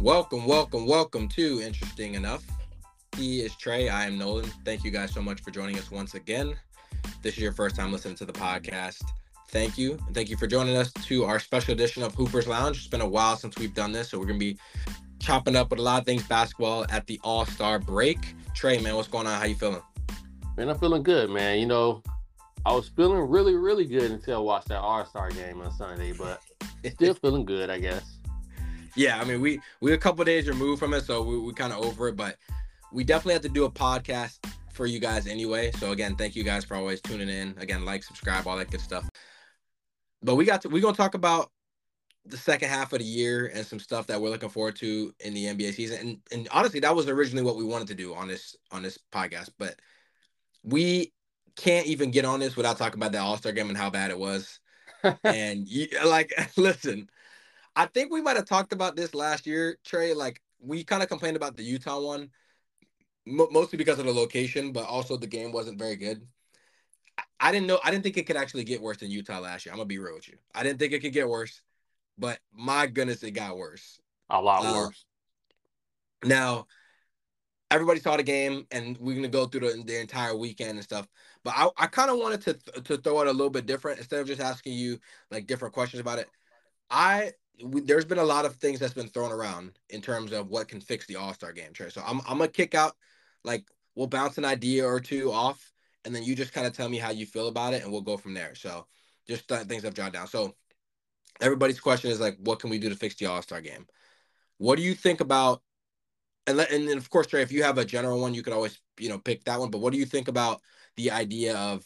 Welcome, welcome, welcome to Interesting Enough. He is Tre. I am Nolan. Thank you guys so much for joining us once again. This is your first time listening to the podcast. Thank you. And thank you for joining us to our special edition of Hoopers Lounge. It's been a while since we've done this, so we're going to be chopping up with a lot of things basketball at the All Star break. Tre, man, what's going on? How you feeling? Man, I'm feeling good, man. You know, I was feeling really, really good until I watched that All Star game on Sunday, but it's still feeling good, I guess. Yeah, I mean, we we a couple days removed from it, so we we kind of over it, but we definitely have to do a podcast for you guys anyway. So again, thank you guys for always tuning in. Again, like, subscribe, all that good stuff. But we got to we're gonna talk about the second half of the year and some stuff that we're looking forward to in the NBA season. And and honestly, that was originally what we wanted to do on this on this podcast, but we can't even get on this without talking about the All Star game and how bad it was. and you, like, listen, I think we might have talked about this last year, Tre. Like, we kind of complained about the Utah one, mostly because of the location, but also the game wasn't very good. I didn't know. I didn't think it could actually get worse than Utah last year. I'm gonna be real with you. I didn't think it could get worse, but my goodness, it got worse. A lot uh, worse. Now, everybody saw the game, and we're gonna go through the, the entire weekend and stuff. But I, I kind of wanted to th- to throw it a little bit different instead of just asking you like different questions about it. I we, there's been a lot of things that's been thrown around in terms of what can fix the All Star game, Tre. So I'm I'm gonna kick out like we'll bounce an idea or two off, and then you just kind of tell me how you feel about it, and we'll go from there. So just th- things I've jotted down. So everybody's question is like, what can we do to fix the All Star game? What do you think about and let, and then of course, Tre, if you have a general one, you could always you know pick that one. But what do you think about the idea of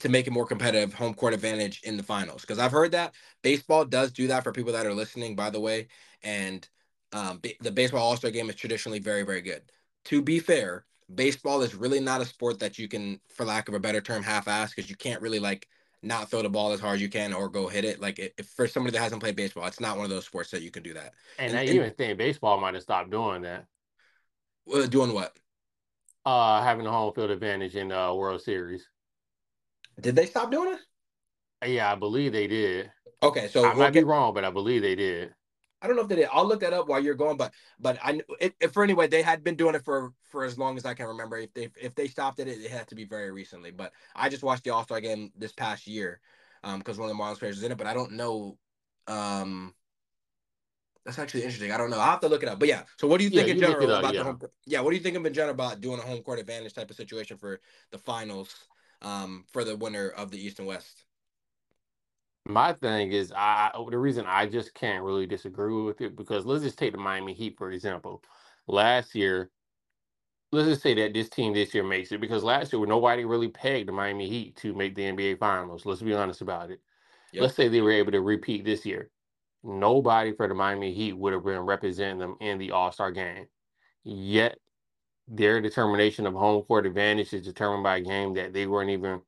to make it more competitive, home court advantage in the finals? Because I've heard that baseball does do that for people that are listening, by the way. And um, the baseball All Star game is traditionally very, very good. To be fair, baseball is really not a sport that you can, for lack of a better term, half-ass because you can't really like not throw the ball as hard as you can or go hit it. Like if for somebody that hasn't played baseball, it's not one of those sports that you can do that. And, and I even think baseball might have stopped doing that. Uh, doing what? Uh, having the home field advantage in the uh, World Series. Did they stop doing it? Yeah, I believe they did. Okay, so I we'll might get... be wrong, but I believe they did. I don't know if they did. I'll look that up while you're going, but but I if for anyway they had been doing it for for as long as I can remember. If they if they stopped it, it had to be very recently. But I just watched the All Star game this past year, um, because one of the Marlins players was in it. But I don't know, um, that's actually interesting. I don't know. I'll have to look it up. But yeah. So what do you think yeah, in general up, about yeah. the home? Yeah. What do you think in general about doing a home court advantage type of situation for the finals, um, for the winner of the East and West? My thing is, I the reason I just can't really disagree with it because let's just take the Miami Heat for example. Last year, let's just say that this team this year makes it because last year nobody really pegged the Miami Heat to make the NBA Finals. Let's be honest about it. Yep. Let's say they were able to repeat this year. Nobody for the Miami Heat would have been representing them in the All Star game. Yet their determination of home court advantage is determined by a game that they weren't even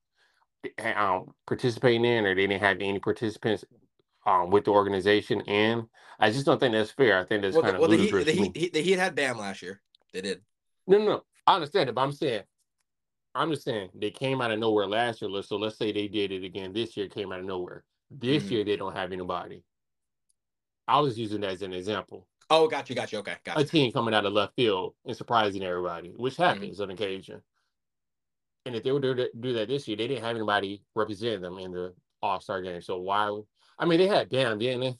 um, participating in, or they didn't have any participants um, with the organization. And I just don't think that's fair. I think that's well, kind of well, ludicrous. The Heat, the, Heat, the Heat had Bam last year. They did. No, no, no. I understand it, but I'm saying, I'm just saying they came out of nowhere last year. So let's say they did it again this year, came out of nowhere. This mm-hmm. year they don't have anybody. I was using that as an example. Oh, got you, got you. Okay, got a team coming out of left field and surprising everybody, which mm-hmm. happens mm-hmm. on occasion. And if they were to do that this year, they didn't have anybody representing them in the All Star game. So why? I mean, they had Bam, didn't they?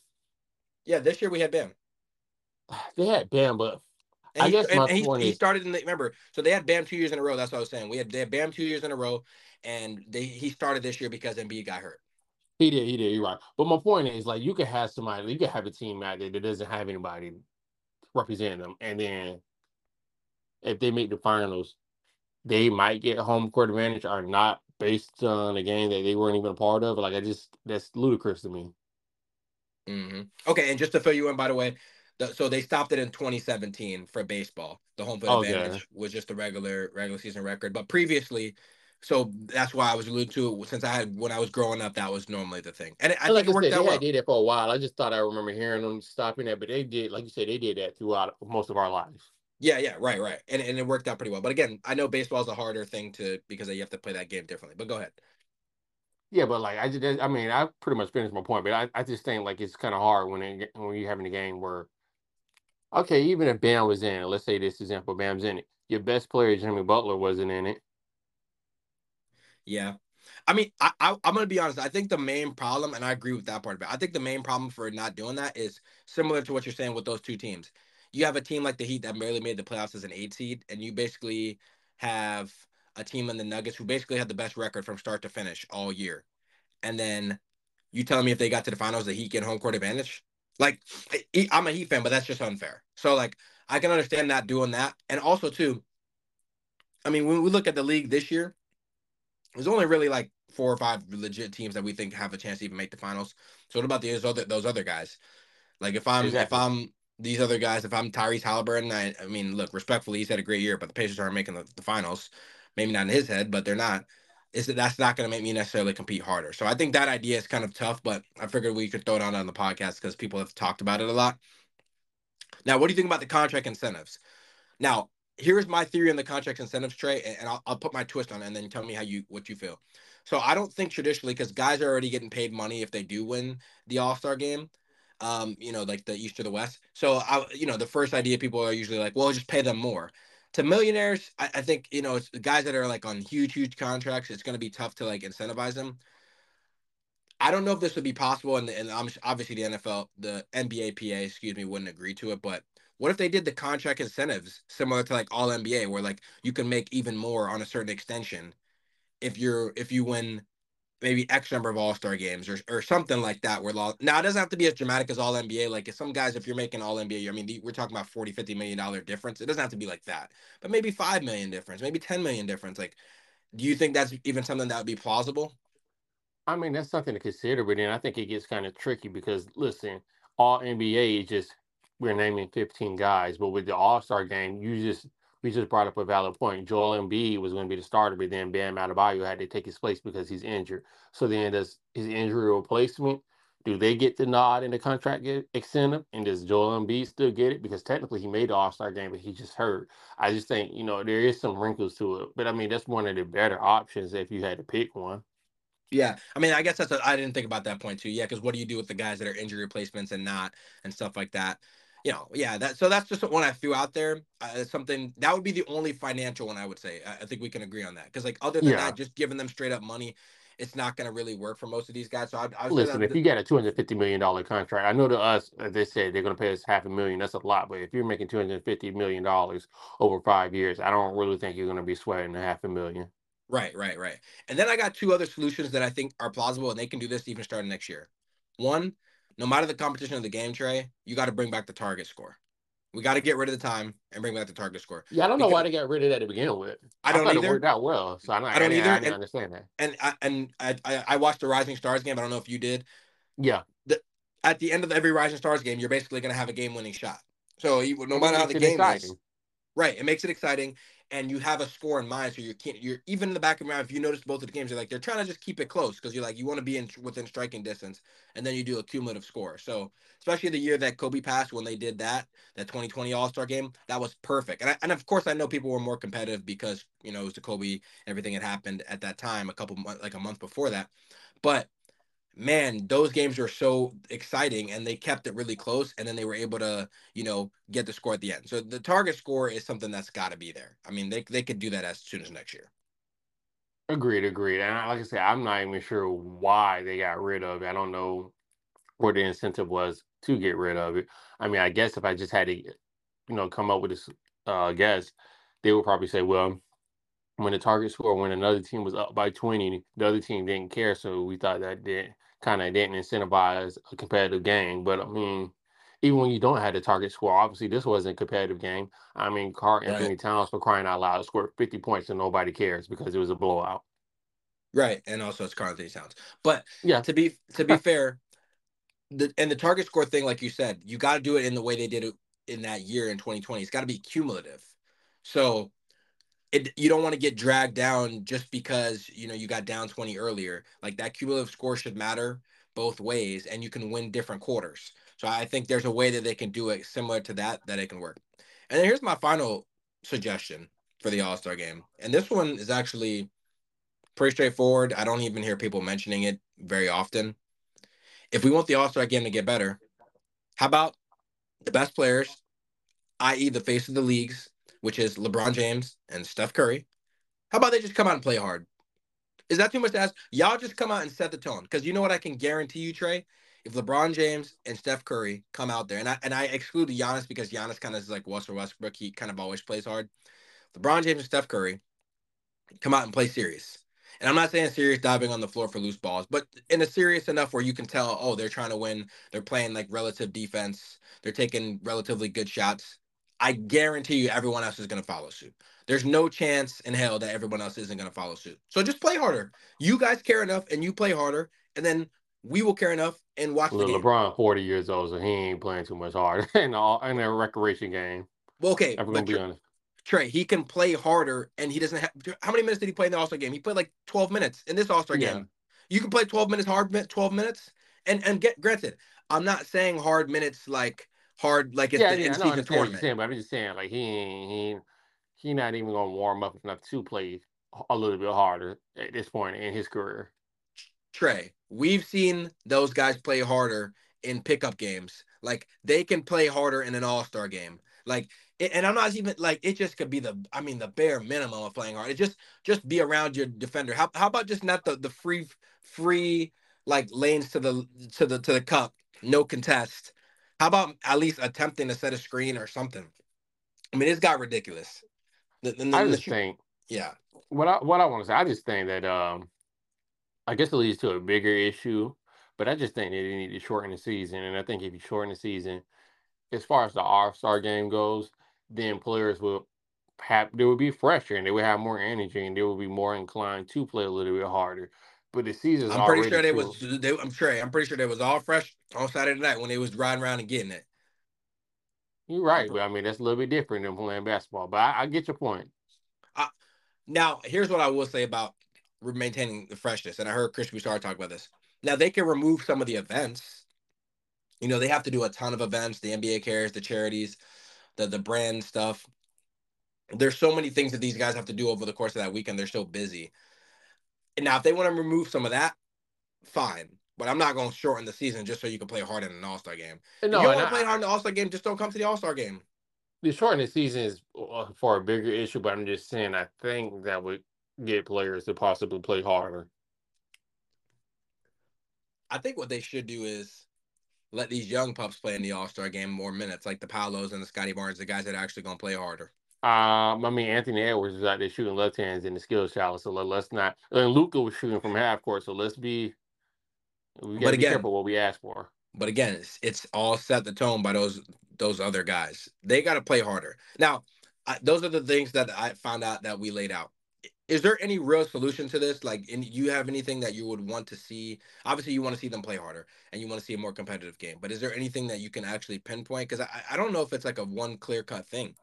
Yeah, this year we had Bam. They had Bam, but and I he, guess my point he, is, he started in the remember. So they had Bam two years in a row. That's what I was saying. We had they had Bam two years in a row, and they he started this year because Embiid got hurt. He did, he did. You're right. But my point is, like, you could have somebody, you could have a team out there that doesn't have anybody representing them, and then if they make the finals, they might get home court advantage or not based on a game that they weren't even a part of. Like, I just that's ludicrous to me. Mm-hmm. Okay, and just to fill you in, by the way, the, so they stopped it in 2017 for baseball. The home field okay. advantage was just a regular regular season record, but previously so that's why I was alluding to it. Since I had when I was growing up, that was normally the thing, and I like think it worked said, out well. did it for a while. I just thought I remember hearing them stopping that, but they did, like you said, they did that throughout most of our lives. Yeah, yeah, right, right, and and it worked out pretty well. But again, I know baseball is a harder thing to because you have to play that game differently. But go ahead. Yeah, but like I just, I mean, I pretty much finished my point, but I, I just think like it's kind of hard when it, when you're having a game where Okay, even if Bam was in it, let's say this example, Bam's in it. Your best player, Jimmy Butler, wasn't in it. Yeah. I mean, I, I am gonna be honest. I think the main problem, and I agree with that part of it. I think the main problem for not doing that is similar to what you're saying with those two teams. You have a team like the Heat that barely made the playoffs as an eight seed, and you basically have a team in the Nuggets who basically had the best record from start to finish all year. And then you telling me if they got to the finals, the Heat get home court advantage? Like, I'm a Heat fan, but that's just unfair. So, like, I can understand not doing that. And also, too, I mean, when we look at the league this year, there's only really like four or five legit teams that we think have a chance to even make the finals. So what about those other those other guys? Like if I'm exactly. if I'm these other guys, if I'm Tyrese Halliburton, I, I mean, look, respectfully, he's had a great year, but the Pacers aren't making the, the finals. Maybe not in his head, but they're not. Is that that's not going to make me necessarily compete harder? So I think that idea is kind of tough, but I figured we could throw it on on the podcast because people have talked about it a lot. Now, what do you think about the contract incentives? Now, here's my theory on the contract incentives, Tre, and I'll, I'll put my twist on it, and then tell me how you what you feel. So I don't think traditionally, because guys are already getting paid money if they do win the All Star game. Um, you know, like the East or the West. So I, you know, the first idea people are usually like, well, just pay them more. To millionaires, I, I think you know, it's guys that are like on huge, huge contracts. It's going to be tough to like incentivize them. I don't know if this would be possible, and and obviously the NFL, the NBA PA, excuse me, wouldn't agree to it. But what if they did the contract incentives similar to like All NBA, where like you can make even more on a certain extension if you're if you win maybe X number of All Star games or or something like that. Where law now it doesn't have to be as dramatic as All NBA. Like if some guys, if you're making All NBA, I mean we're talking about 40, 50 million dollar difference. It doesn't have to be like that, but maybe five million difference, maybe 10 million difference. Like, do you think that's even something that would be plausible? I mean, that's something to consider, but then I think it gets kind of tricky because listen, all NBA is just we're naming 15 guys, but with the All Star game, you just we just brought up a valid point. Joel Embiid was going to be the starter, but then Bam Adebayo had to take his place because he's injured. So then does his injury replacement? Do they get the nod in the contract extend And does Joel Embiid still get it? Because technically he made the All Star game, but he just hurt. I just think, you know, there is some wrinkles to it. But I mean, that's one of the better options if you had to pick one. Yeah, I mean, I guess that's I didn't think about that point too. Yeah, because what do you do with the guys that are injury replacements and not and stuff like that? You know, yeah. That so that's just one I threw out there. Uh, something that would be the only financial one I would say. I, I think we can agree on that because like other than yeah. that, just giving them straight up money, it's not going to really work for most of these guys. So I, I listen. If the, you get a two hundred fifty million dollar contract, I know to us they said they're going to pay us half a million. That's a lot, but if you're making two hundred fifty million dollars over five years, I don't really think you're going to be sweating a half a million. Right, right, right. And then I got two other solutions that I think are plausible, and they can do this even starting next year. One, no matter the competition of the game, Tre, you got to bring back the target score. We got to get rid of the time and bring back the target score. Yeah, I don't know why they got rid of that to begin with. I don't I either. It worked out well, so I don't, I don't I, either. I, didn't and, understand that. And I, and I, I watched the Rising Stars game. I don't know if you did. Yeah. The, at the end of every Rising Stars game, you're basically going to have a game-winning shot. So no matter how the game exciting. is, right? It makes it exciting, and you have a score in mind, so you can't. You're even in the back of your mind. If you notice both of the games, you're like they're trying to just keep it close because you're like you want to be in within striking distance, and then you do a cumulative score. So especially the year that Kobe passed when they did that, that 2020 All Star game, that was perfect. And I, and of course I know people were more competitive because you know it was the Kobe everything had happened at that time a couple like a month before that, but man, those games were so exciting and they kept it really close and then they were able to, you know, get the score at the end. So the target score is something that's got to be there. I mean, they they could do that as soon as next year. Agreed, agreed. And like I said, I'm not even sure why they got rid of it. I don't know what the incentive was to get rid of it. I mean, I guess if I just had to, you know, come up with this uh guess, they would probably say, well, when the target score when another team was up by 20 the other team didn't care so we thought that did kind of didn't incentivize a competitive game. But I mean, even when you don't have the target score, obviously this wasn't a competitive game. I mean, Karl-Anthony right. Towns for crying out loud scored 50 points and nobody cares because it was a blowout. Right, and also it's Karl-Anthony Towns. But yeah, to be to be fair, the and the target score thing, like you said, you got to do it in the way they did it in that year in 2020. It's got to be cumulative. So it, you don't want to get dragged down just because you know you got down 20 earlier. Like that cumulative score should matter both ways and you can win different quarters. So i think there's a way that they can do it similar to that that it can work. And then here's my final suggestion for the all-star game and this one is actually pretty straightforward. I don't even hear people mentioning it very often. If we want the all-star game to get better how about the best players i.e., the face of the leagues, which is LeBron James and Steph Curry, how about they just come out and play hard? Is that too much to ask? Y'all just come out and set the tone. Because you know what I can guarantee you, Tre? If LeBron James and Steph Curry come out there, and I and I exclude Giannis because Giannis kind of is like Russell Westbrook. He kind of always plays hard. LeBron James and Steph Curry come out and play serious. And I'm not saying serious diving on the floor for loose balls, but in a serious enough where you can tell, oh, they're trying to win. They're playing like relative defense. They're taking relatively good shots. I guarantee you everyone else is going to follow suit. There's no chance in hell that everyone else isn't going to follow suit. So just play harder. You guys care enough and you play harder, and then we will care enough and watch well, the game. LeBron, 40 years old, so he ain't playing too much hard in, all, in a recreation game. Well, okay. We're going to be honest. Tre, he can play harder and he doesn't have how many minutes did he play in the All-Star game? He played like 12 minutes in this All-Star yeah. game. You can play 12 minutes hard 12 minutes. And and get granted, I'm not saying hard minutes like hard like it's yeah, the yeah, in-season tournament. Saying, but I'm just saying like he ain't he he not even gonna warm up enough to play a little bit harder at this point in his career. Tre, we've seen those guys play harder in pickup games. Like they can play harder in an all-star game. Like and I'm not even like it just could be the I mean the bare minimum of playing hard. It just just be around your defender. How how about just not the the free free like lanes to the to the to the cup, no contest. How about at least attempting to set a screen or something? I mean, it's got ridiculous. The, the, the, I just think, yeah. What I what I want to say, I just think that um, I guess it leads to a bigger issue, but I just think that they need to shorten the season, and I think if you shorten the season, as far as the All Star game goes, then players will have they would be fresher and they would have more energy and they would be more inclined to play a little bit harder. But the season's I'm pretty sure they was they, I'm sure I'm pretty sure they was all fresh on Saturday night when they was riding around and getting it. You're right, but I mean that's a little bit different than playing basketball. But I, I get your point. Uh, now, here's what I will say about maintaining the freshness, and I heard Chris Broussard talk about this. Now they can remove some of the events. You know, they have to do a ton of events. The NBA cares, the charities, the the brand stuff. There's so many things that these guys have to do over the course of that weekend. They're so busy. And now, if they want to remove some of that, fine. But I'm not going to shorten the season just so you can play hard in an All Star game. No, if you want to play hard in the All Star game, just don't come to the All Star game. The shortening the season is uh, for a bigger issue, but I'm just saying I think that would get players to possibly play harder. I think what they should do is let these young pups play in the All Star game more minutes, like the Paolos and the Scottie Barnes, the guys that are actually going to play harder. Um, I mean, Anthony Edwards was out there shooting left hands in the skills challenge, so let, us not. And Luka was shooting from half court, so let's be. We got to be careful what we ask for. But again, it's, it's all set the tone by those those other guys. They got to play harder. Now, I, those are the things that I found out that we laid out is there any real solution to this? Like, and you have anything that you would want to see? Obviously, you want to see them play harder, and you want to see a more competitive game. But is there anything that you can actually pinpoint? Because I, I don't know if it's like a one clear cut thing.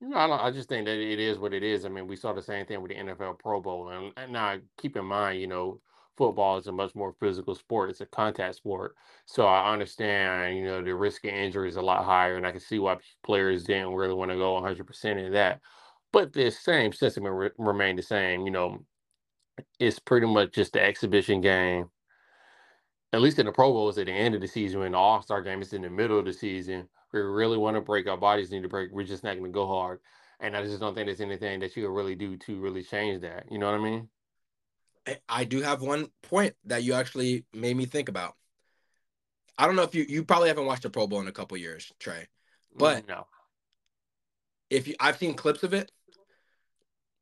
No, I, don't, I just think that it is what it is. I mean, we saw the same thing with the NFL Pro Bowl, and, and now keep in mind, you know, football is a much more physical sport. It's a contact sport, so I understand, you know, the risk of injury is a lot higher, and I can see why players didn't really want to go 100 percent in that. But the same sentiment re- remained the same. You know, it's pretty much just the exhibition game. At least in the Pro Bowl, it's at the end of the season. In the All Star game, it's in the middle of the season. We really want to break. Our bodies need to break. We're just not going to go hard. And I just don't think there's anything that you can really do to really change that. You know what I mean? I do have one point that you actually made me think about. I don't know if you you probably haven't watched the Pro Bowl in a couple years, Tre, but no. If you, I've seen clips of it,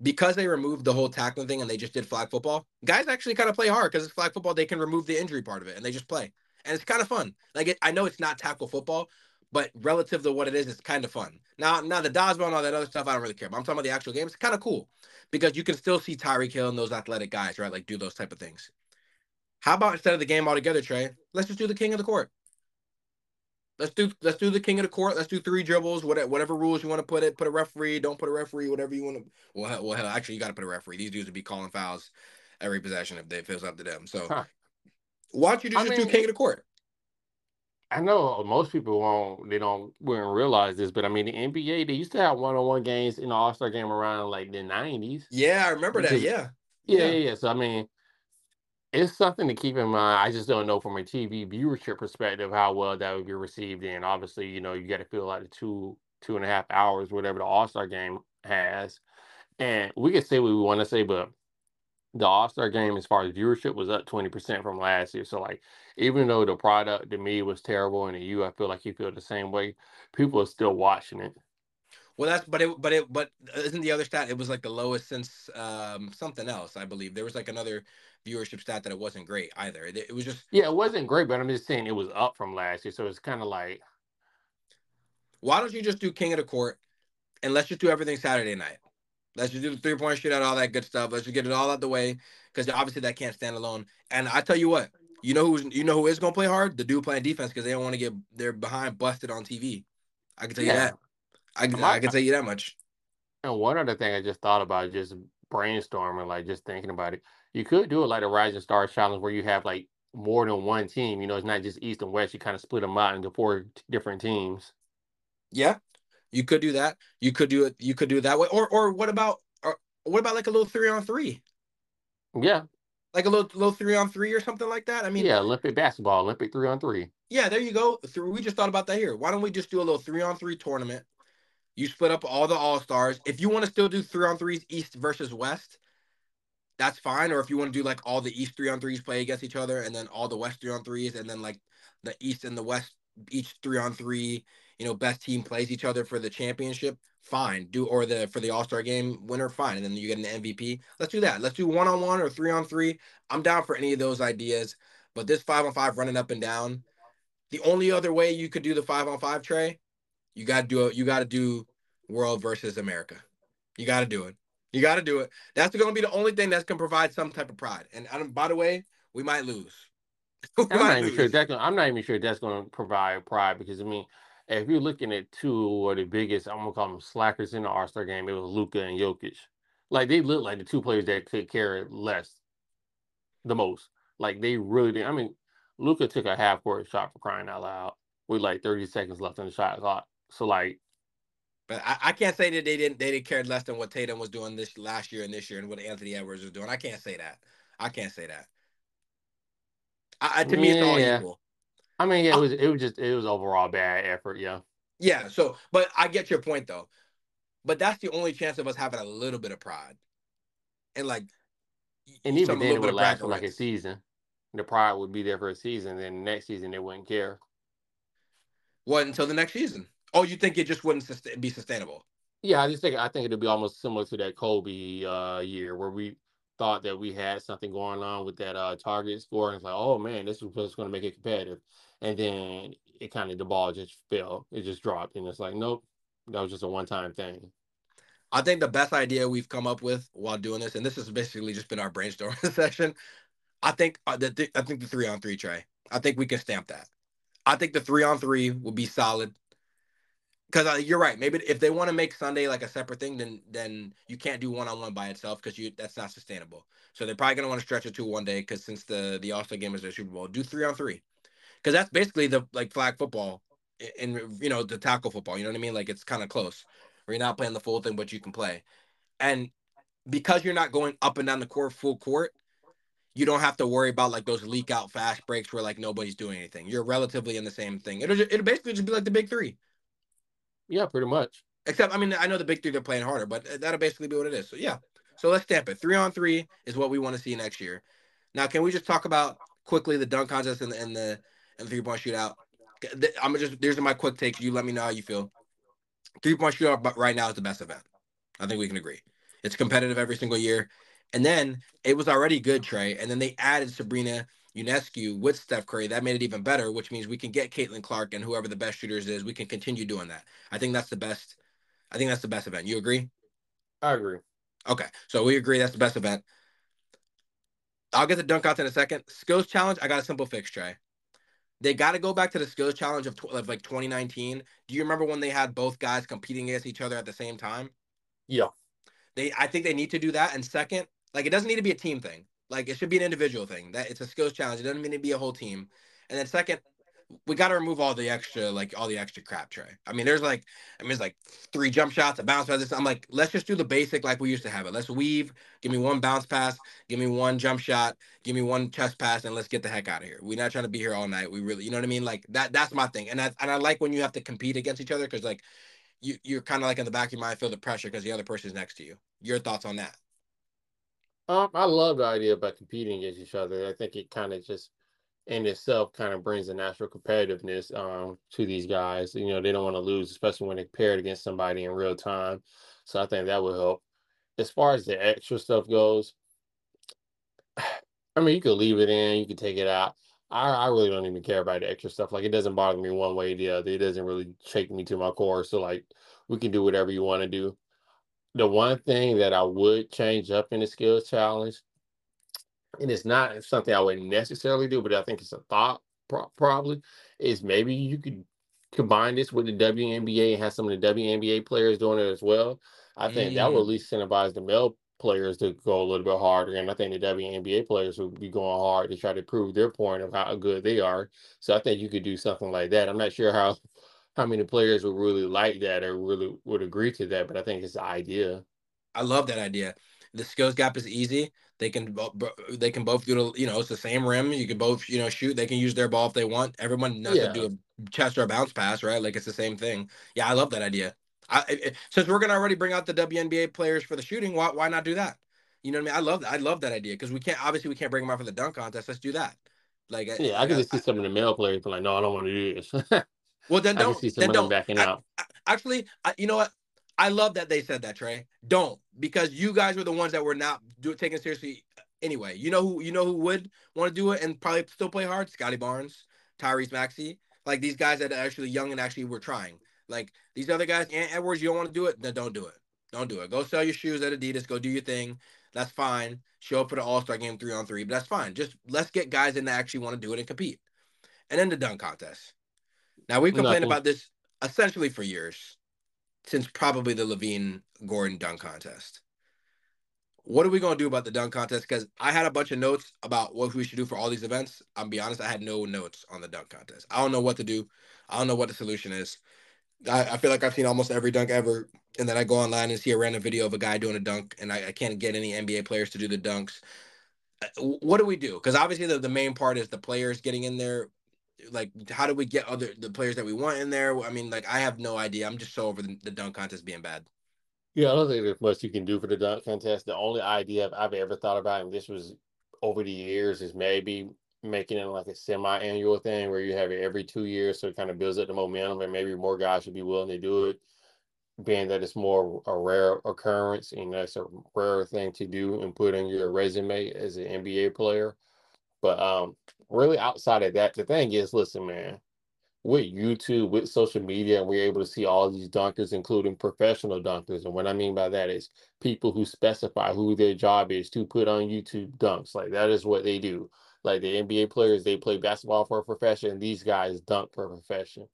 because they removed the whole tackling thing and they just did flag football, guys actually kind of play hard because it's flag football. They can remove the injury part of it and they just play, and it's kind of fun. Like it, I know it's not tackle football, but relative to what it is, it's kind of fun. Now, now the dodgeball and all that other stuff, I don't really care. But I'm talking about the actual game. It's kind of cool because you can still see Tyreek Hill and those athletic guys, right? Like do those type of things. How about instead of the game altogether, Tre? Let's just do the king of the court. Let's do let's do the king of the court. Let's do three dribbles, whatever, whatever rules you want to put it. Put a referee. Don't put a referee. Whatever you want to. Well, hell, well, hell, actually, you got to put a referee. These dudes would be calling fouls every possession if they feels up to them. So, huh. why don't you just, just mean, do king of the court? I know most people won't. They don't wouldn't realize this, but I mean, the NBA they used to have one on one games in the All Star game around like the nineties. Yeah, I remember that. Yeah. yeah. Yeah, yeah, So I mean, it's something to keep in mind. I just don't know from a TV viewership perspective how well that would be received. And obviously, you know, you got to feel like the two two and a half hours, whatever the All Star game has. And we can say what we want to say, but the All Star game, as far as viewership, was up 20% from last year. So, like, even though the product to me was terrible, and to you, I feel like you feel the same way, people are still watching it. Well, that's but it but it but isn't the other stat? It was like the lowest since um something else. I believe there was like another viewership stat that it wasn't great either. It, it was just yeah, it wasn't great, but I'm just saying it was up from last year, so it's kind of like why don't you just do King of the Court and let's just do everything Saturday night. Let's just do the three point shootout, all that good stuff. Let's just get it all out the way because obviously that can't stand alone. And I tell you what, you know who's you know who is gonna play hard? The dude playing defense because they don't want to get their behind busted on TV. I can tell yeah. you that. I, I, I can tell you that much. And one other thing I just thought about, just brainstorming, like just thinking about it, you could do it like a Rising Stars Challenge where you have like more than one team. You know, it's not just East and West. You kind of split them out into four different teams. Yeah, you could do that. You could do it. You could do it that way. Or or what about or what about like a little three on three? Yeah, like a little little three on three or something like that. I mean, yeah, Olympic basketball, Olympic three on three. Yeah, there you go. We just thought about that here. Why don't we just do a little three on three tournament? You split up all the all stars. If you want to still do three on threes, East versus West, that's fine. Or if you want to do like all the East three on threes play against each other, and then all the West three on threes, and then like the East and the West each three on three, you know, best team plays each other for the championship, fine. Do or the for the All Star game winner, fine. And then you get an MVP. Let's do that. Let's do one on one or three on three. I'm down for any of those ideas. But this five on five running up and down, the only other way you could do the five on five Tre, you got to do it. You got to do world versus America. You got to do it. You got to do it. That's going to be the only thing that's going to provide some type of pride. And by the way, we might lose. we I'm, might not lose. Sure that's gonna, I'm not even sure that's going to provide pride because I mean, if you're looking at two of the biggest, I'm gonna call them slackers in the All Star game, it was Luka and Jokic. Like they look like the two players that could carry less, the most. Like they really did. I mean, Luka took a half court shot for crying out loud with like 30 seconds left in the shot clock. So like, but I, I, can't say that they didn't they didn't care less than what Tatum was doing this last year and this year and what Anthony Edwards was doing. I can't say that. I can't say that. I, to me, it's all equal. I mean, yeah, it was it was just it was overall bad effort. Yeah. Yeah. So, but I get your point though. But that's the only chance of us having a little bit of pride, and like, and even then it would last for like a season. The pride would be there for a season. Then next season they wouldn't care. What until the next season? Oh, you think it just wouldn't be sustainable? Yeah, I just think I think it'll be almost similar to that Kobe uh, year where we thought that we had something going on with that uh, target score, and it's like, oh man, this is what's going to make it competitive and then it kind of the ball just fell. It just dropped, and it's like, nope, that was just a one time thing. I think the best idea we've come up with while doing this, and this has basically just been our brainstorming session. I think uh, the I think the three on three Tre. I think we can stamp that. I think the three on three will be solid. Because you're right. Maybe if they want to make Sunday like a separate thing, then then you can't do one on one by itself because you that's not sustainable. So they're probably gonna want to stretch it to one day because since the the All Star game is their Super Bowl, do three on three because that's basically the like flag football and you know the tackle football. You know what I mean? Like it's kind of close. Where you're not playing the full thing, but you can play. And because you're not going up and down the court full court, you don't have to worry about like those leak out fast breaks where like nobody's doing anything. You're relatively in the same thing. It'll just, it'll basically just be like the big three. Yeah, pretty much. Except, I mean, I know the big three they're playing harder, but that'll basically be what it is. So yeah. So let's stamp it. Three on three is what we want to see next year. Now, can we just talk about quickly the dunk contest and the, and the and three point shootout. I'm just there's my quick takes. You let me know how you feel. Three point shootout, right now is the best event. I think we can agree. It's competitive every single year. And then it was already good, Tre. And then they added Sabrina Ionescu with Steph Curry. That made it even better, which means we can get Caitlin Clark and whoever the best shooters is. We can continue doing that. I think that's the best. I think that's the best event. You agree? I agree. Okay, so we agree that's the best event. I'll get the dunk out in a second. Skills challenge. I got a simple fix, Tre they got to go back to the skills challenge of, tw- of like 2019. Do you remember when they had both guys competing against each other at the same time? Yeah. They I think they need to do that. And second, like it doesn't need to be a team thing. Like it should be an individual thing. That it's a skills challenge. It doesn't mean to be a whole team. And then second, we got to remove all the extra, like all the extra crap, Tre. I mean, there's like, I mean, it's like three jump shots, a bounce pass. I'm like, let's just do the basic like we used to have it. Let's weave. Give me one bounce pass. Give me one jump shot. Give me one chest pass, and let's get the heck out of here. We're not trying to be here all night. We really, you know what I mean? Like that. That's my thing. And I and I like when you have to compete against each other because like you you're kind of like in the back of your mind feel the pressure because the other person's next to you. Your thoughts on that? Um, I love the idea about competing against each other. I think it kind of just in itself kind of brings a natural competitiveness um, to these guys. You know, they don't want to lose, especially when they're paired against somebody in real time. So I think that would help. As far as the extra stuff goes, I mean, you could leave it in, you could take it out. I, I really don't even care about the extra stuff. Like, it doesn't bother me one way or the other. It doesn't really shake me to my core. So, like, we can do whatever you want to do. The one thing that I would change up in the skills challenge and it's not something I would necessarily do, but I think it's a thought pro- probably is maybe you could combine this with the WNBA and have some of the WNBA players doing it as well. I think that would at Mm, least incentivize the male players to go a little bit harder, and I think the WNBA players will be going hard to try to prove their point of how good they are. So I think you could do something like that. I'm not sure how how many players would really like that or really would agree to that, but I think it's the idea. I love that idea. The skills gap is easy. They can they can both do the you know it's the same rim. You can both you know shoot. They can use their ball if they want. Everyone has to do a chest or a bounce pass, right? Like it's the same thing. Yeah, I love that idea. I, I- I- since we're gonna already bring out the WNBA players for the shooting, why why not do that? You know what I mean? I love that. I love that idea because we can't obviously we can't bring them out for the dunk contest. Let's do that. Like I- Yeah, I like can just see I, some of the male players be like, no, I don't want to do this. well then don't see some then of don't. backing I, out. I, actually, I, you know what? I love that they said that Tre. Don't because you guys were the ones that were not do taking seriously anyway. You know who you know who would want to do it and probably still play hard? Scottie Barnes, Tyrese Maxey, like these guys that are actually young and actually were trying. Like these other guys, Ant Edwards, you don't want to do it, then don't do it. Don't do it. Go sell your shoes at Adidas. Go do your thing. That's fine. Show up for the All Star game three on three, but that's fine. Just let's get guys in that actually want to do it and compete. And then the dunk contest. Now we've complained about this essentially for years, since probably the LaVine Gordon dunk contest. What are we gonna do about the dunk contest? Because I had a bunch of notes about what we should do for all these events. I'll be honest, I had no notes on the dunk contest. I don't know what to do. I don't know what the solution is. I, I feel like I've seen almost every dunk ever, and then I go online and see a random video of a guy doing a dunk, and I, I can't get any NBA players to do the dunks. Uh, What do we do? Because obviously the, the main part is the players getting in there. Like, how do we get other the players that we want in there? I mean, like, I have no idea. I'm just so over the, the dunk contest being bad. Yeah, I don't think there's much you can do for the dunk contest. The only idea I've, ever thought about, and this was over the years, is maybe making it like a semi-annual thing where you have it every two years, so it kind of builds up the momentum, and maybe more guys should be willing to do it, being that it's more a rare occurrence and that's a rare thing to do and put in your resume as an NBA player. But um, really outside of that, the thing is, listen, man, with YouTube, with social media, and we're able to see all these dunkers, including professional dunkers. And what I mean by that is people who specify who their job is to put on YouTube dunks. Like that is what they do. Like the NBA players, they play basketball for a profession. These guys dunk for a profession.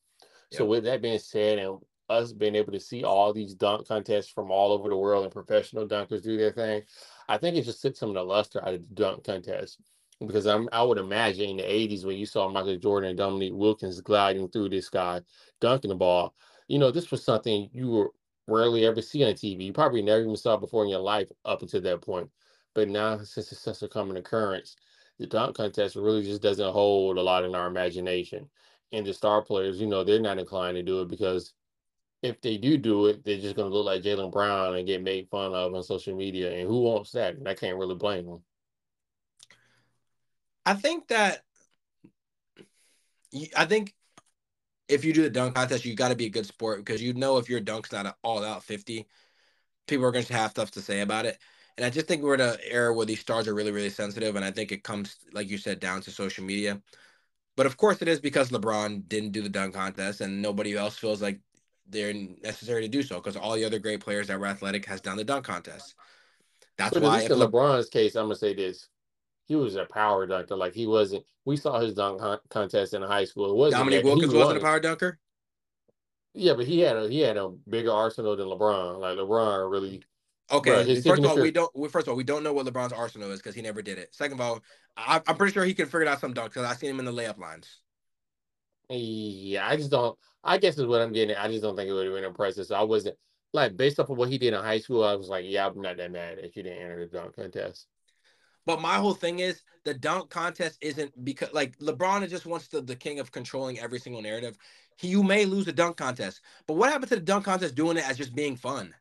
So with that being said, and us being able to see all these dunk contests from all over the world and professional dunkers do their thing, I think it just took some of the luster out of the dunk contest. Because I'm, I would imagine in the 80s when you saw Michael Jordan and Dominique Wilkins gliding through this guy, dunking the ball, you know, this was something you were rarely ever see on TV. You probably never even saw before in your life up until that point. But now, since it's such a common occurrence, the dunk contest really just doesn't hold a lot in our imagination. And the star players, you know, they're not inclined to do it because if they do do it, they're just going to look like Jaylen Brown and get made fun of on social media. And who wants that? And I can't really blame them. I think that I think if you do the dunk contest, you got to be a good sport because you know if your dunk's not all out 50, people are going to have stuff to say about it. And I just think we're in an era where these stars are really, really sensitive. And I think it comes, like you said, down to social media. But of course, it is because LeBron didn't do the dunk contest and nobody else feels like they're necessary to do so because all the other great players that were athletic has done the dunk contest. That's But why in Le- LeBron's case, I'm going to say this. He was a power dunker. Like he wasn't, we saw his dunk con- contest in high school. It wasn't Dominique Wilkins wasn't a power dunker. Yeah, but he had a he had a bigger arsenal than LeBron. Like LeBron really, Okay, his first of all, we don't. we- First of all, we don't know what LeBron's arsenal is because he never did it. Second of all, I, I'm pretty sure he can figure out some dunks because I seen him in the layup lines. Yeah, I just don't. I guess is what I'm getting. At. I just don't think it would have been impressive. So I wasn't like based off of what he did in high school. I was like, yeah, I'm not that mad if you didn't enter the dunk contest. But my whole thing is the dunk contest isn't because like LeBron just wants the, the king of controlling every single narrative. He, you may lose the dunk contest, but what happened to the dunk contest doing it as just being fun?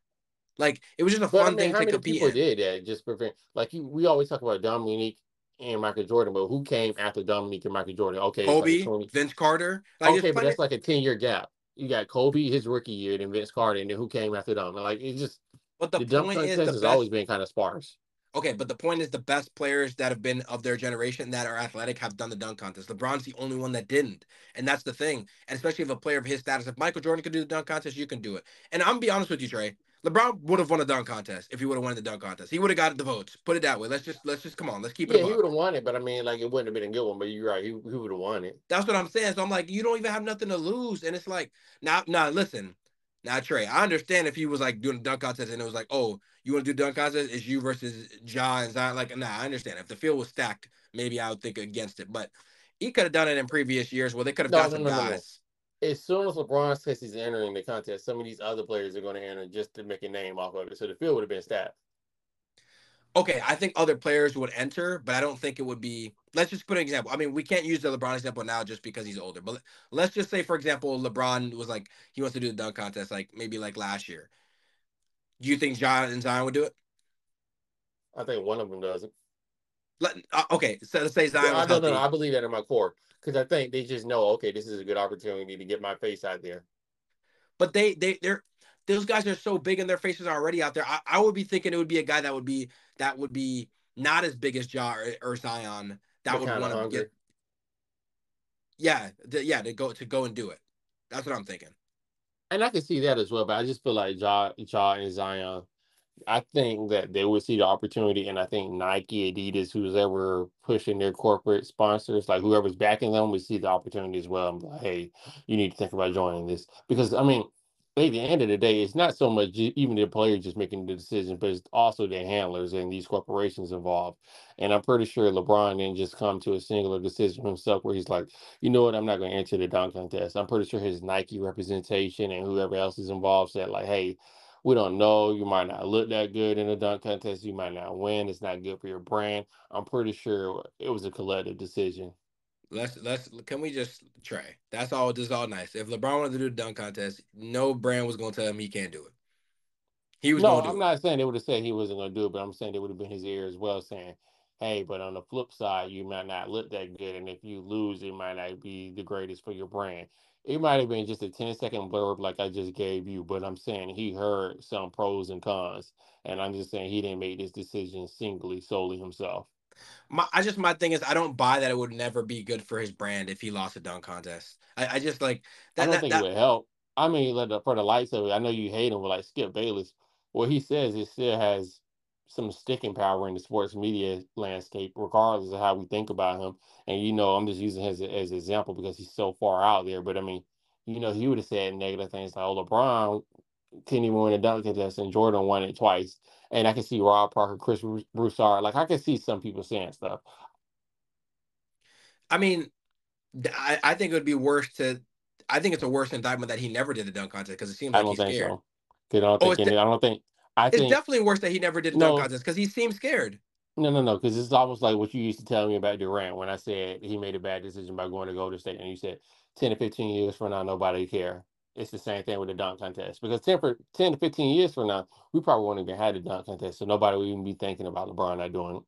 Like it was just a But I fun mean, thing to compete people in. did that just prevent? Like you, we always talk about Dominique and Michael Jordan, but who came after Dominique and Michael Jordan? Okay, it's like Kobe, 20 Vince Carter. Like Okay, but that's like a ten year gap. You got Kobe his rookie year, then Vince Carter, and then who came after them? Like it's just but the, the, dunk point is contest the has best. always been kind of sparse. Okay, but the point is the best players that have been of their generation that are athletic have done the dunk contest. LeBron's the only one that didn't. And that's the thing. And especially if a player of his status, if Michael Jordan could do the dunk contest, you can do it. And I'm gonna be honest with you, Tre. LeBron would have won a dunk contest if he would have won the dunk contest. He would have got the votes. Put it that way. Let's just let's just come on. Let's keep it. Yeah, a he would have won it, but I mean, like it wouldn't have been a good one. But you're right, he, he would have won it. That's what I'm saying. So I'm like, you don't even have nothing to lose. And it's like, now, now listen. Now, Tre, I understand if he was like doing a dunk contest and it was like, oh, you want to do dunk contest? It's you versus Ja and Zion. Like, nah, I understand. If the field was stacked, maybe I would think against it. But he could have done it in previous years where they could have No, got no, some no. guys. As soon as LeBron says he's entering the contest, some of these other players are going to enter just to make a name off of it. So the field would have been stacked. Okay, I think other players would enter, but I don't think it would be. Let's just put an example. I mean, we can't use the LeBron example now just because he's older. But let's just say, for example, LeBron was like he wants to do the dunk contest, like maybe like last year. Do you think Ja and Zion would do it? I think one of them doesn't. Let, uh, okay, so let's say Zion I was don't know. I believe that in my core because I think they just know, okay, this is a good opportunity to get my face out there. but they they they're those guys are so big and their faces are already out there. I, I would be thinking it would be a guy that would be that would be not as big as Ja or, or Zion that would want to get yeah yeah to go to go and do it. That's what I'm thinking. And I can see that as well, but I just feel like Ja, Ja and Zion, I think that they would see the opportunity, and I think Nike, Adidas, who's ever pushing their corporate sponsors, like whoever's backing them, would see the opportunity as well. And like, hey, you need to think about joining this because I mean, at the end of the day, it's not so much even the players just making the decision, but it's also the handlers and these corporations involved. And I'm pretty sure LeBron didn't just come to a singular decision himself where he's like, you know what, I'm not going to enter the dunk contest. I'm pretty sure his Nike representation and whoever else is involved said, like, hey, we don't know. You might not look that good in a dunk contest. You might not win. It's not good for your brand. I'm pretty sure it was a collective decision. Let's let's can we just try? That's all. This is all nice. If LeBron wanted to do the dunk contest, no brand was going to tell him he can't do it. He was No, do I'm it. not saying they would have said he wasn't going to do it, but I'm saying they would have been his ear as well, saying, hey, but on the flip side, you might not look that good. And if you lose, it might not be the greatest for your brand. It might have been just a 10 second blurb like I just gave you, but I'm saying he heard some pros and cons. And I'm just saying he didn't make this decision singly, solely himself. My, I just my thing is I don't buy that it would never be good for his brand if he lost a dunk contest. I, I just like that. I don't that, think that it would help. I mean, let the, for the lights of it, I know you hate him, but like Skip Bayless, what he says, it still has some sticking power in the sports media landscape, regardless of how we think about him. And you know, I'm just using his as as an example because he's so far out there. But I mean, you know, he would have said negative things like, "Oh, LeBron couldn't even win a dunk contest, and Jordan won it twice." And I can see Rob Parker, Chris Broussard, like I can see some people saying stuff. I mean, I, I think it would be worse to. I think it's a worse indictment that he never did the dunk contest because it seems like he's scared. so. I don't Oh, think any, I don't think. I It's think definitely worse that he never did the No. dunk contest because he seemed scared. No, no, no, because it's almost like what you used to tell me about Durant when I said he made a bad decision by going to Golden State, and you said ten to fifteen years from now nobody care. It's the same thing with the dunk contest because 10, for, 10 to fifteen years from now we probably won't even have the dunk contest, so nobody will even be thinking about LeBron not doing it.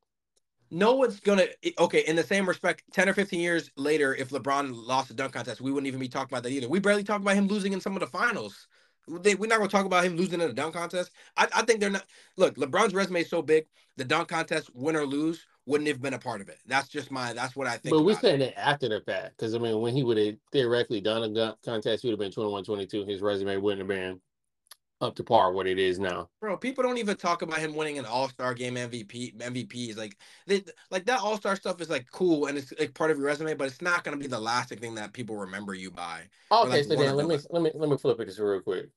No one's gonna. Okay, in the same respect, ten or fifteen years later, if LeBron lost the dunk contest, we wouldn't even be talking about that either. We barely talk about him losing in some of the finals. They, we're not gonna talk about him losing in the dunk contest. I, I think they're not. Look, LeBron's resume is so big. The dunk contest, win or lose, wouldn't have been a part of it. That's just my. That's what I think. But we're about it. saying that after the fact, because I mean, when he would have theoretically done a contest, he would have been 21, 22. His resume wouldn't have been up to par what it is now. Bro, people don't even talk about him winning an All Star game MVP. MVPs like they like that All Star stuff is like cool and it's like part of your resume, but it's not gonna be the lasting thing that people remember you by. Okay, like so then let me let me let me flip it just real quick.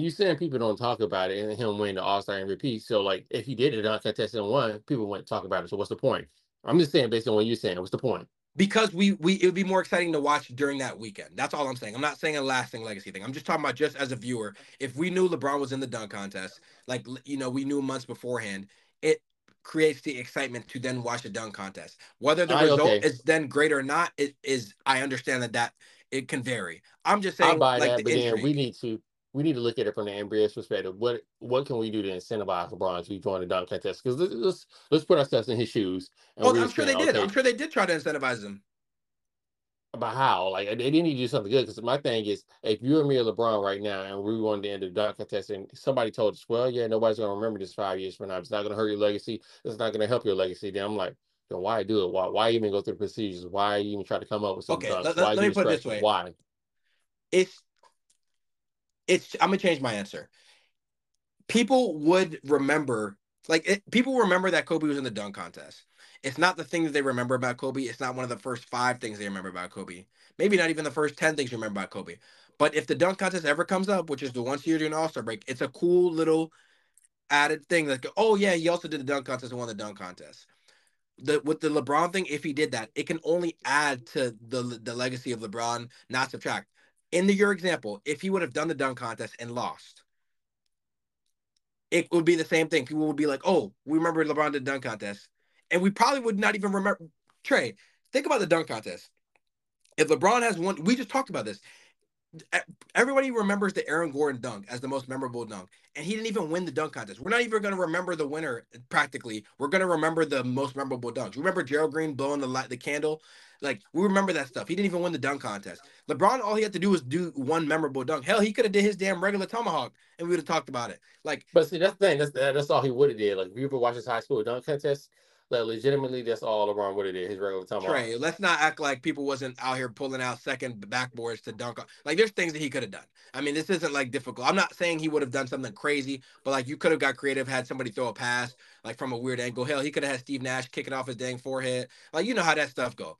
You saying people don't talk about it and him winning the All Star MVP. So like if he did it dunk contest and won, people wouldn't talk about it. So what's the point? I'm just saying based on what you're saying, what's the point? Because we we it would be more exciting to watch during that weekend. That's all I'm saying. I'm not saying a lasting legacy thing. I'm just talking about just as a viewer. If we knew LeBron was in the dunk contest, like you know, we knew months beforehand, it creates the excitement to then watch the dunk contest. Whether the I- result okay. is then great or not, it is I understand that that it can vary. I'm just I saying, buy like that, the but then we need to we need to look at it from the NBA's perspective. What what can we do to incentivize LeBron to join the dunk contest? Because let's, let's let's put ourselves in his shoes. and oh, I'm sure they did. okay, I'm sure they did try to incentivize him. But how? Like they didn't need to do something good. Because my thing is, if you and me are LeBron right now, and we wanted to end the dunk contest, and somebody told us, "Well, yeah, nobody's going to remember this five years from now. It's not going to hurt your legacy. It's not going to help your legacy." Then I'm like, then why do it? Why why even go through the procedures? Why even try to come up with some Okay, let- let- why let me put it this way. Why? It's it's. I'm gonna change my answer. People would remember, like it, people remember that Kobe was in the dunk contest. It's not the thing that they remember about Kobe. It's not one of the first five things they remember about Kobe. Maybe not even the first ten things you remember about Kobe. But if the dunk contest ever comes up, which is the once a year during All Star break, it's a cool little added thing. Like, oh yeah, he also did the dunk contest and won the dunk contest. The with the LeBron thing, if he did that, it can only add to the the legacy of LeBron, not subtract. In the, your example, if he would have done the dunk contest and lost, it would be the same thing. People would be like, "Oh, we remember LeBron did dunk contest," and we probably would not even remember. Tre, think about the dunk contest. If LeBron has one, we just talked about this. Everybody remembers the Aaron Gordon dunk as the most memorable dunk, and he didn't even win the dunk contest. We're not even going to remember the winner. Practically, we're going to remember the most memorable dunks. Remember Gerald Green blowing the light, the candle. Like we remember that stuff. He didn't even win the dunk contest. LeBron, all he had to do was do one memorable dunk. Hell, he could have did his damn regular tomahawk, and we would have talked about it. Like But see, that's the thing. That's that's all he would have did. Like if you ever watch his high school dunk contest, like legitimately, that's all LeBron would have did. His regular time. Tre, let's not act like people wasn't out here pulling out second backboards to dunk on. Like there's things that he could have done. I mean, this isn't like difficult. I'm not saying he would have done something crazy, but like you could have got creative, had somebody throw a pass like from a weird angle. Hell, he could have had Steve Nash kicking off his dang forehead. Like you know how that stuff go.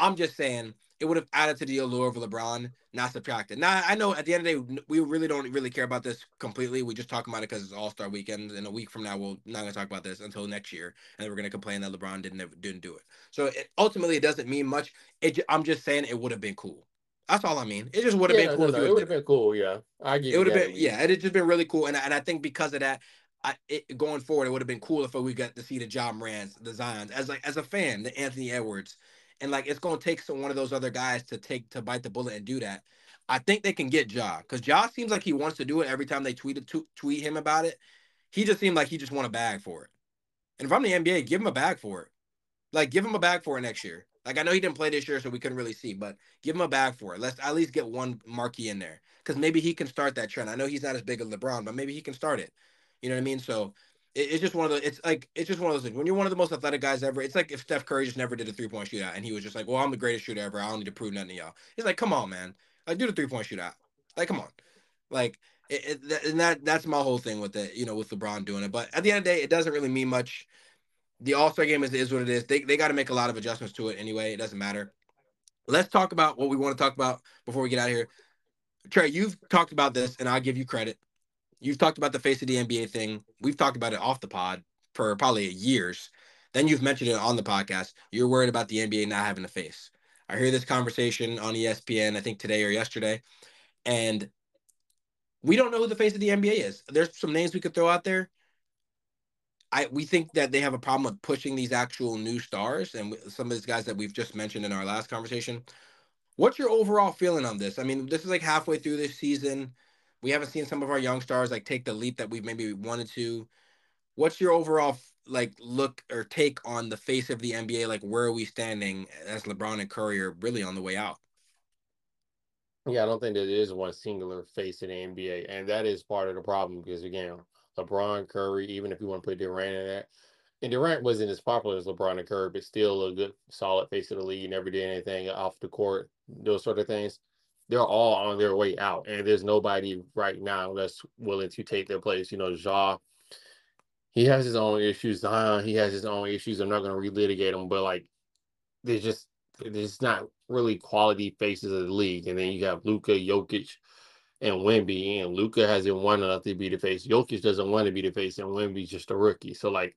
I'm just saying it would have added to the allure of LeBron, not subtracted. Now I know at the end of the day, we really don't really care about this completely. We just talk about it because it's All Star Weekend. and a week from now, we're not gonna talk about this until next year, and then we're gonna complain that LeBron didn't didn't do it. So it, ultimately, it doesn't mean much. It, I'm just saying it would have been cool. That's all I mean. It just would have yeah, been no, cool no, it would have been cool. Yeah, I get It would have been yeah. It had just been really cool, and I- and I think because of that, I, it, going forward, it would have been cool if we got to see the Ja Morants, the Zions, as like as a fan, the Anthony Edwards, and like it's gonna take some one of those other guys to take to bite the bullet and do that. I think they can get Ja because Ja seems like he wants to do it every time they tweet tweet him about it. He just seemed like he just want a bag for it. And if I'm the NBA, give him a bag for it. Like give him a bag for it next year. Like I know he didn't play this year, so we couldn't really see, but give him a bag for it. Let's at least get one marquee in there because maybe he can start that trend. I know he's not as big as LeBron, but maybe he can start it. You know what I mean? So it, it's just one of the. It's like it's just one of those things. When you're one of the most athletic guys ever, it's like if Steph Curry just never did a three point shootout and he was just like, "Well, I'm the greatest shooter ever. I don't need to prove nothing to y'all." He's like, "Come on, man. Like do the three point shootout. Like come on." Like it, it, and that that's my whole thing with it. You know, with LeBron doing it, but at the end of the day, it doesn't really mean much. The All Star game is, is what it is. They they got to make a lot of adjustments to it anyway. It doesn't matter. Let's talk about what we want to talk about before we get out of here. Tre, you've talked about this, and I'll give you credit. You've talked about the face of the NBA thing. We've talked about it off the pod for probably years. Then you've mentioned it on the podcast. You're worried about the NBA not having a face. I hear this conversation on ESPN, I think today or yesterday, and we don't know who the face of the NBA is. There's some names we could throw out there. I we think that they have a problem with pushing these actual new stars and some of these guys that we've just mentioned in our last conversation. What's your overall feeling on this? I mean, this is like halfway through this season. We haven't seen some of our young stars like take the leap that we've maybe wanted to. What's your overall like look or take on the face of the NBA? Like, where are we standing as LeBron and Curry are really on the way out? Yeah, I don't think there is one singular face in the NBA, and that is part of the problem because again, LeBron, Curry, even if you want to put Durant in that, and Durant wasn't as popular as LeBron and Curry, but still a good, solid face of the league. Never did anything off the court, those sort of things. They're all on their way out, and there's nobody right now that's willing to take their place. You know, Ja, he has his own issues. Zion, he has his own issues. I'm not going to relitigate them, but like, there's just there's not really quality faces of the league. And then you have Luka, Jokic, and Wemby, and Luka hasn't won enough to be the face. Jokic doesn't want to be the face, and Wemby's just a rookie. So like,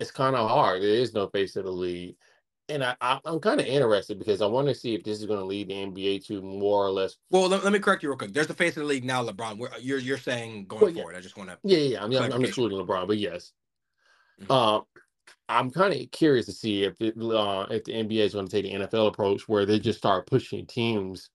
it's kind of hard. There is no face of the league, and I, I I'm kind of interested because I want to see if this is going to lead the NBA to more or less. Well, let, let me correct you real quick. There's the face of the league now, LeBron. Where you're you're saying going Well, yeah. forward. I just want to. Yeah, yeah. I mean, I'm, I'm excluding LeBron, but yes. Mhm. Um, I'm kind of curious to see if it, uh, if the NBA is going to take the NFL approach where they just start pushing teams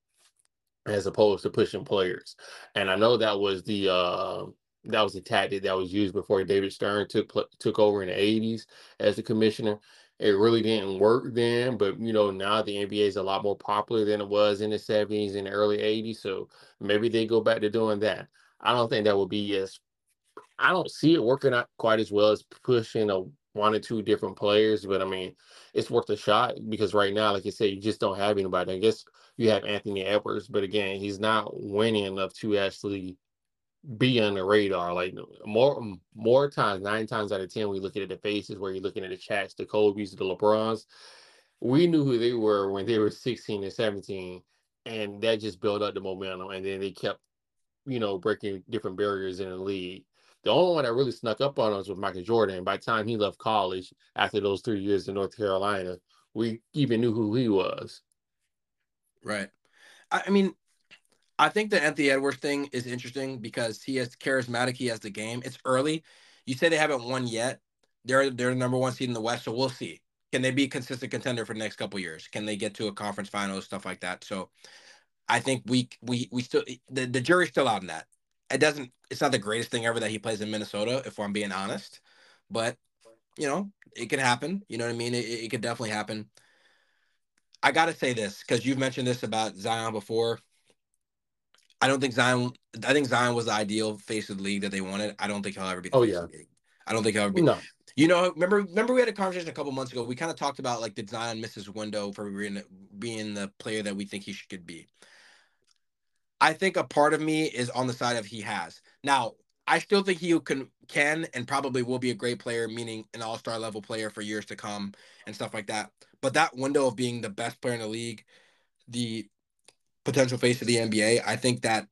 as opposed to pushing players. And I know that was the uh, that was the tactic that was used before David Stern took took over in the 80s as the commissioner. It really didn't work then, but you know now the NBA is a lot more popular than it was in the 70s and the early 80s. So maybe they go back to doing that. I don't think that would be as I don't see it working out quite as well as pushing a one or two different players, but I mean, it's worth a shot because right now, like you said, you just don't have anybody. I guess you have Anthony Edwards, but again, he's not winning enough to actually be on the radar. Like more more times, nine times out of ten, we look at the faces where you're looking at the Shaqs, the Kobe's, the LeBrons. We knew who they were when they were 16 and 17, and that just built up the momentum. And then they kept, you know, breaking different barriers in the league. The only one that really snuck up on us was Michael Jordan. By the time he left college, after those three years in North Carolina, we even knew who he was. Right. I mean, I think the Anthony Edwards thing is interesting because he is charismatic. He has the game. It's early. You say they haven't won yet. They're they're the number one seed in the West, so we'll see. Can they be a consistent contender for the next couple years? Can they get to a conference final, stuff like that? So, I think we we we still the, the jury's still out on that it doesn't it's not the greatest thing ever that he plays in Minnesota, if I'm being honest. But you know, it can happen. You know what I mean? It, it could definitely happen. I gotta say this because you've mentioned this about Zion before. I don't think Zion. I think Zion was the ideal face of the league that they wanted. I don't think he'll ever be. oh yeah. I don't think he'll ever be. No. You know, remember remember we had a conversation a couple months ago. We kind of talked about like did Zion miss his window for being, being the player that we think he should be. I think a part of me is on the side of he has. Now, I still think he can can and probably will be a great player, meaning an all-star level player for years to come and stuff like that. But that window of being the best player in the league, the potential face of the NBA, I think that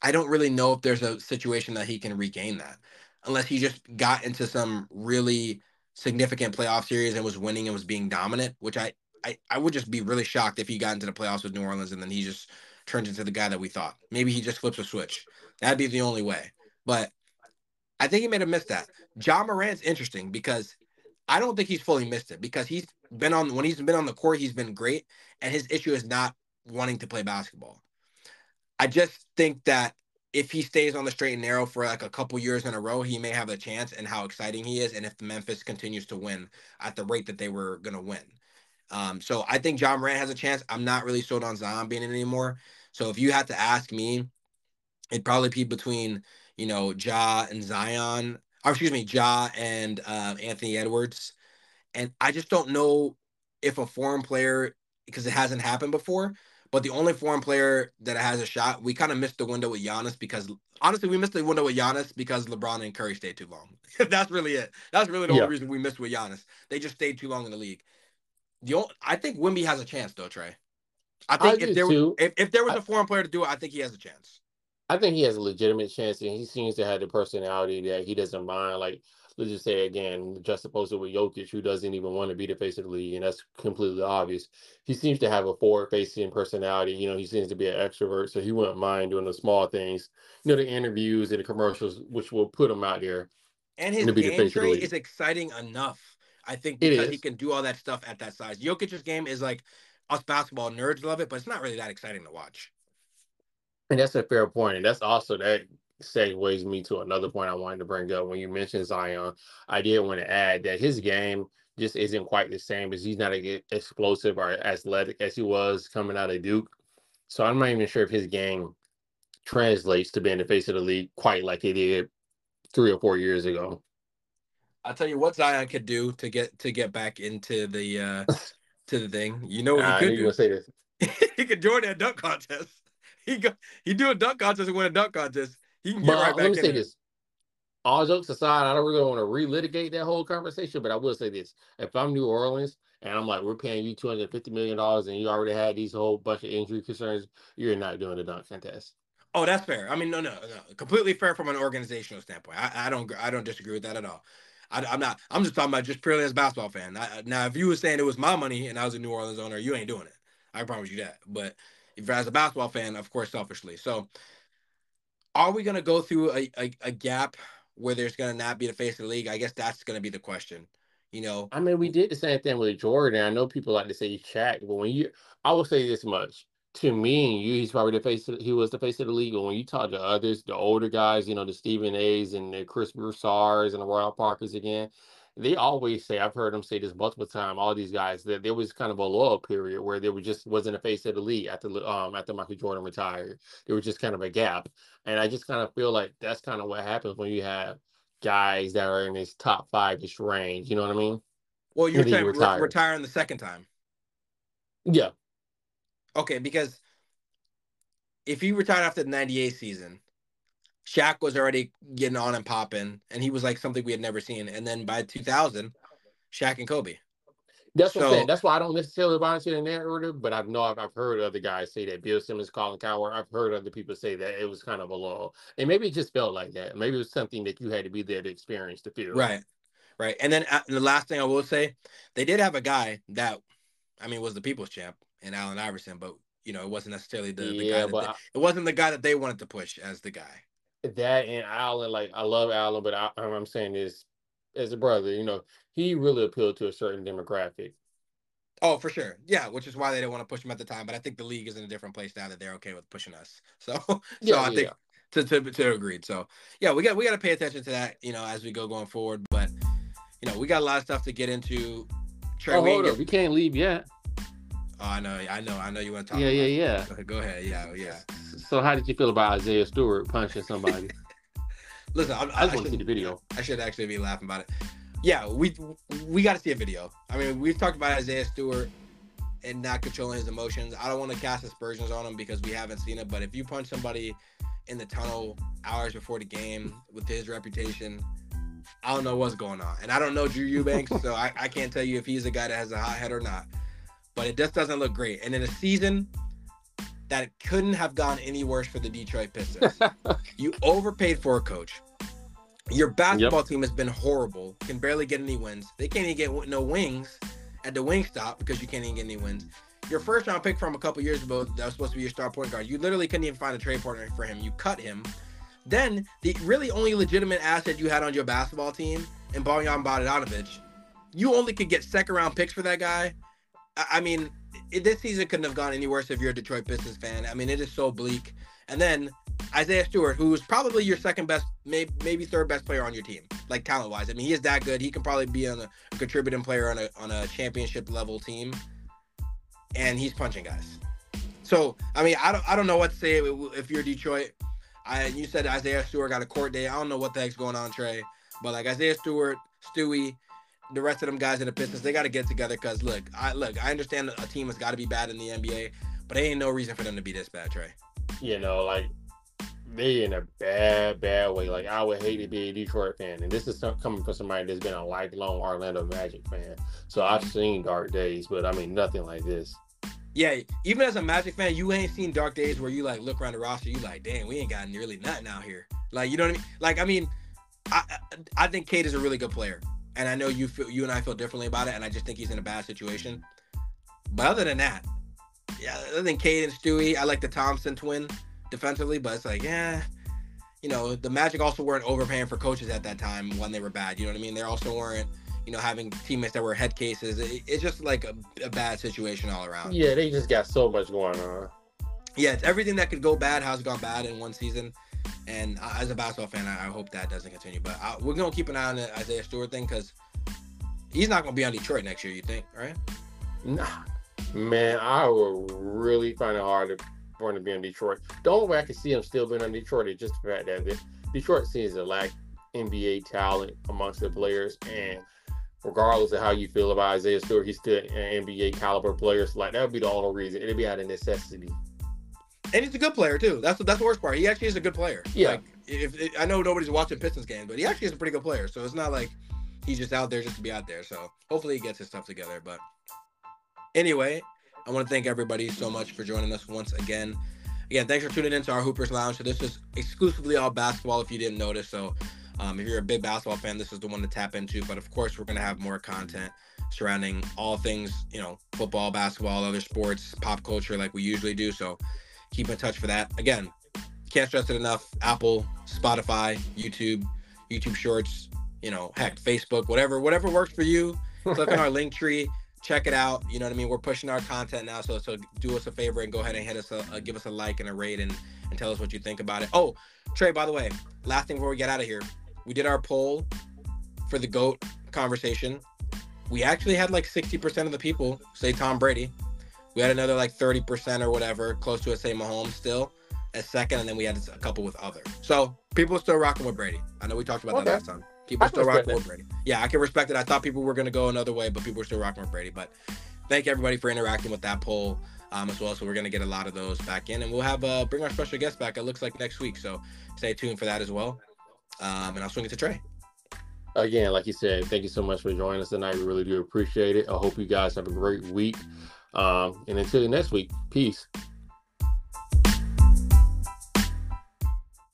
I don't really know if there's a situation that he can regain that unless he just got into some really significant playoff series and was winning and was being dominant, which I I, I would just be really shocked if he got into the playoffs with New Orleans and then he just turns into the guy that we thought. Maybe he just flips a switch. That'd be the only way. But I think he made have missed that. Ja Morant's interesting because I don't think he's fully missed it because he's been on when he's been on the court, he's been great, and his issue is not wanting to play basketball. I just think that if he stays on the straight and narrow for like a couple years in a row, he may have a chance and how exciting he is. And if Memphis continues to win at the rate that they were going to win. Um, so I think Ja Morant has a chance. I'm not really sold on Zion being in anymore. So if you had to ask me, it'd probably be between you know Ja and Zion, or excuse me, Ja and uh, Anthony Edwards. And I just don't know if a foreign player because it hasn't happened before. But the only foreign player that has a shot, we kind of missed the window with Giannis because honestly, we missed the window with Giannis because LeBron and Curry stayed too long. That's really it. That's really the yeah. only reason we missed with Giannis. They just stayed too long in the league. The only, I think Wemby has a chance though, Tre. I think I if there was, if, if there was a foreign player to do it, I think he has a chance. I think he has a legitimate chance, and he seems to have the personality that he doesn't mind. Like let's just say again, just opposed to with Jokic, who doesn't even want to be the face of the league, and that's completely obvious. He seems to have a forward-facing personality. You know, he seems to be an extrovert, so he wouldn't mind doing the small things. You know, the interviews and the commercials, which will put him out there. And his game is exciting enough. I think because he can do all that stuff at that size. Jokic's game is like us basketball nerds love it, but it's not really that exciting to watch. And that's a fair point. And that's also that segues me to another point I wanted to bring up. When you mentioned Zion, I did want to add that his game just isn't quite the same as he's not as explosive or athletic as he was coming out of Duke. So I'm not even sure if his game translates to being the face of the league quite like it did three or four years ago. I'll tell you what Zion could do to get to get back into the uh to the thing. You know what he could do? Say this. he could join that dunk contest. He go, he do a dunk contest and win a dunk contest. He can get but, right uh, back let me say this. All jokes aside, I don't really want to relitigate that whole conversation, but I will say this: if I'm New Orleans and I'm like, we're paying you two hundred fifty million dollars, and you already had these whole bunch of injury concerns, you're not doing the dunk contest. Oh, that's fair. I mean, no, no, no, completely fair from an organizational standpoint. I, I don't, I don't disagree with that at all. I, am not. I'm just talking about just purely as a basketball fan. I, now, if you were saying it was my money and I was a New Orleans owner, you ain't doing it. I promise you that. But if as a basketball fan, of course, selfishly. So, are we going to go through a, a, a, gap where there's going to not be the face of the league? I guess that's going to be the question. You know, I mean, we did the same thing with Jordan. I know people like to say Shaq, but when you, I will say this much: to me and you, he's probably the face. Of, he was the face of the league. But when you talk to others, the older guys, you know, the Stephen A's and the Chris Broussards and the Rob Parkers again, they always say. I've heard them say this multiple times. All these guys that there was kind of a lull period where there was just wasn't a face of the league after um after Michael Jordan retired. There was just kind of a gap, and I just kind of feel like that's kind of what happens when you have guys that are in this top five ish range. You know what I mean? Well, you're saying re- retiring the second time. Yeah. Okay, because if he retired after the 98 season, Shaq was already getting on and popping, and he was like something we had never seen. And then by 2000, Shaq and Kobe. That's what so, I'm saying. That's why I don't necessarily buy into in that order, but I've know I've, I've heard other guys say that Bill Simmons, Colin Cowherd. I've heard other people say that it was kind of a lull, and maybe it just felt like that. Maybe it was something that you had to be there to experience to feel. Right, right. And then uh, the last thing I will say, they did have a guy that, I mean, was the people's champ in Allen Iverson, but you know, it wasn't necessarily the, the yeah, guy. That they, it wasn't the guy that they wanted to push as the guy. That and Allen, like I love Allen, but I, I'm saying is, as a brother, you know, he really appealed to a certain demographic Oh, for sure. Yeah, which is why they didn't want to push him at the time. But I think the league is in a different place now that they're okay with pushing us. So, so yeah, I think yeah. to, to to agreed. So, yeah, we got we got to pay attention to that, you know, as we go going forward. But you know, we got a lot of stuff to get into. Tre, oh, hold up, we can't leave yet. Oh, I know, I know, I know. You want to talk? Yeah, yeah, yeah. Go ahead, go ahead. Yeah, yeah. So, how did you feel about Isaiah Stewart punching somebody? Listen, I, I, I just want to see the video. I should actually be laughing about it yeah, we we got to see a video. I mean, we've talked about Isaiah Stewart and not controlling his emotions. I don't want to cast aspersions on him because we haven't seen it. But if you punch somebody in the tunnel hours before the game with his reputation, I don't know what's going on. And I don't know Drew Eubanks, so I, I can't tell you if he's a guy that has a hot head or not. But it just doesn't look great. And in a season that couldn't have gone any worse for the Detroit Pistons, you overpaid for a coach. Your basketball yep. team has been horrible. Can barely get any wins. They can't even get no wings at the wing stop because you can't even get any wins. Your first round pick from a couple years ago that was supposed to be your star point guard. You literally couldn't even find a trade partner for him. You cut him. Then the really only legitimate asset you had on your basketball team, and Bojan Bogdanovic, you only could get second round picks for that guy. I mean, it, this season couldn't have gone any worse if you're a Detroit Pistons fan. I mean, it is so bleak. And then Isaiah Stewart, who is probably your second best, maybe maybe third best player on your team, like talent wise. I mean, he is that good. He can probably be on a, a contributing player on a on a championship level team, and he's punching guys. So I mean, I don't I don't know what to say if you're Detroit. I you said Isaiah Stewart got a court day. I don't know what the heck's going on, Tre. But like Isaiah Stewart, Stewie, the rest of them guys in the Pistons, they got to get together. Cause look, I look, I understand a team has got to be bad in the NBA, but there ain't no reason for them to be this bad, Tre. You know, like they in a bad, bad way. Like I would hate to be a Detroit fan, and this is coming from somebody that's been a lifelong Orlando Magic fan. So I've seen dark days, but I mean nothing like this. Yeah, even as a Magic fan, you ain't seen dark days where you like look around the roster, you like, damn, we ain't got nearly nothing out here. Like you know what I mean? Like I mean, I I think Cade is a really good player, and I know you feel you and I feel differently about it, and I just think he's in a bad situation. But other than that, yeah, other than Cade and Stewie, I like the Thompson twin defensively, but it's like, yeah, you know, the Magic also weren't overpaying for coaches at that time when they were bad. You know what I mean? They also weren't, you know, having teammates that were head cases. It, it's just like a, a, bad situation all around. Yeah, they just got so much going on. Yeah, it's everything that could go bad has gone bad in one season. And as a basketball fan, I, hope that doesn't continue. But I, we're gonna keep an eye on the Isaiah Stewart thing because he's not gonna be on Detroit next year. You think, right? Nah, man, I will really find it hard to him to be in Detroit. The only way I can see him still being on Detroit is just the fact that the Detroit sees a lack NBA talent amongst the players, and regardless of how you feel about Isaiah Stewart, he's still an NBA caliber player. So like that would be the only reason. It'd be out of necessity. And he's a good player too. That's that's the worst part. He actually is a good player. Yeah. Like, if, if I know nobody's watching Pistons game, but he actually is a pretty good player. So it's not like he's just out there just to be out there. So hopefully he gets his stuff together. But anyway, I want to thank everybody so much for joining us once again. Again, thanks for tuning in to our Hoopers Lounge. So this is exclusively all basketball if you didn't notice. So um, if you're a big basketball fan, this is the one to tap into. But of course, we're going to have more content surrounding all things, you know, football, basketball, other sports, pop culture like we usually do. So keep in touch for that. Again, can't stress it enough. Apple, Spotify, YouTube, YouTube Shorts, you know, heck, Facebook, whatever, whatever works for you. Click on our link tree, check it out. You know what I mean? We're pushing our content now, so so do us a favor and go ahead and hit us, a, give us a like and a rate, and and tell us what you think about it. Oh, Tre, by the way, last thing before we get out of here, we did our poll for the goat conversation. We actually had like 60% of the people say Tom Brady. We had another like 30% or whatever, close to it, say Mahomes still as second, and then we had a couple with other. So people are still rocking with Brady. I know we talked about okay. that last time. People are still rocking with Brady. Yeah, I can respect it. I thought people were going to go another way, but people are still rocking with Brady. But thank everybody for interacting with that poll um, as well. So we're going to get a lot of those back in, and we'll have uh, bring our special guest back. It looks like next week, so stay tuned for that as well. Um, and I'll swing it to Tre. Again, like you said, thank you so much for joining us tonight. We really do appreciate it. I hope you guys have a great week. Um, and until next week, peace.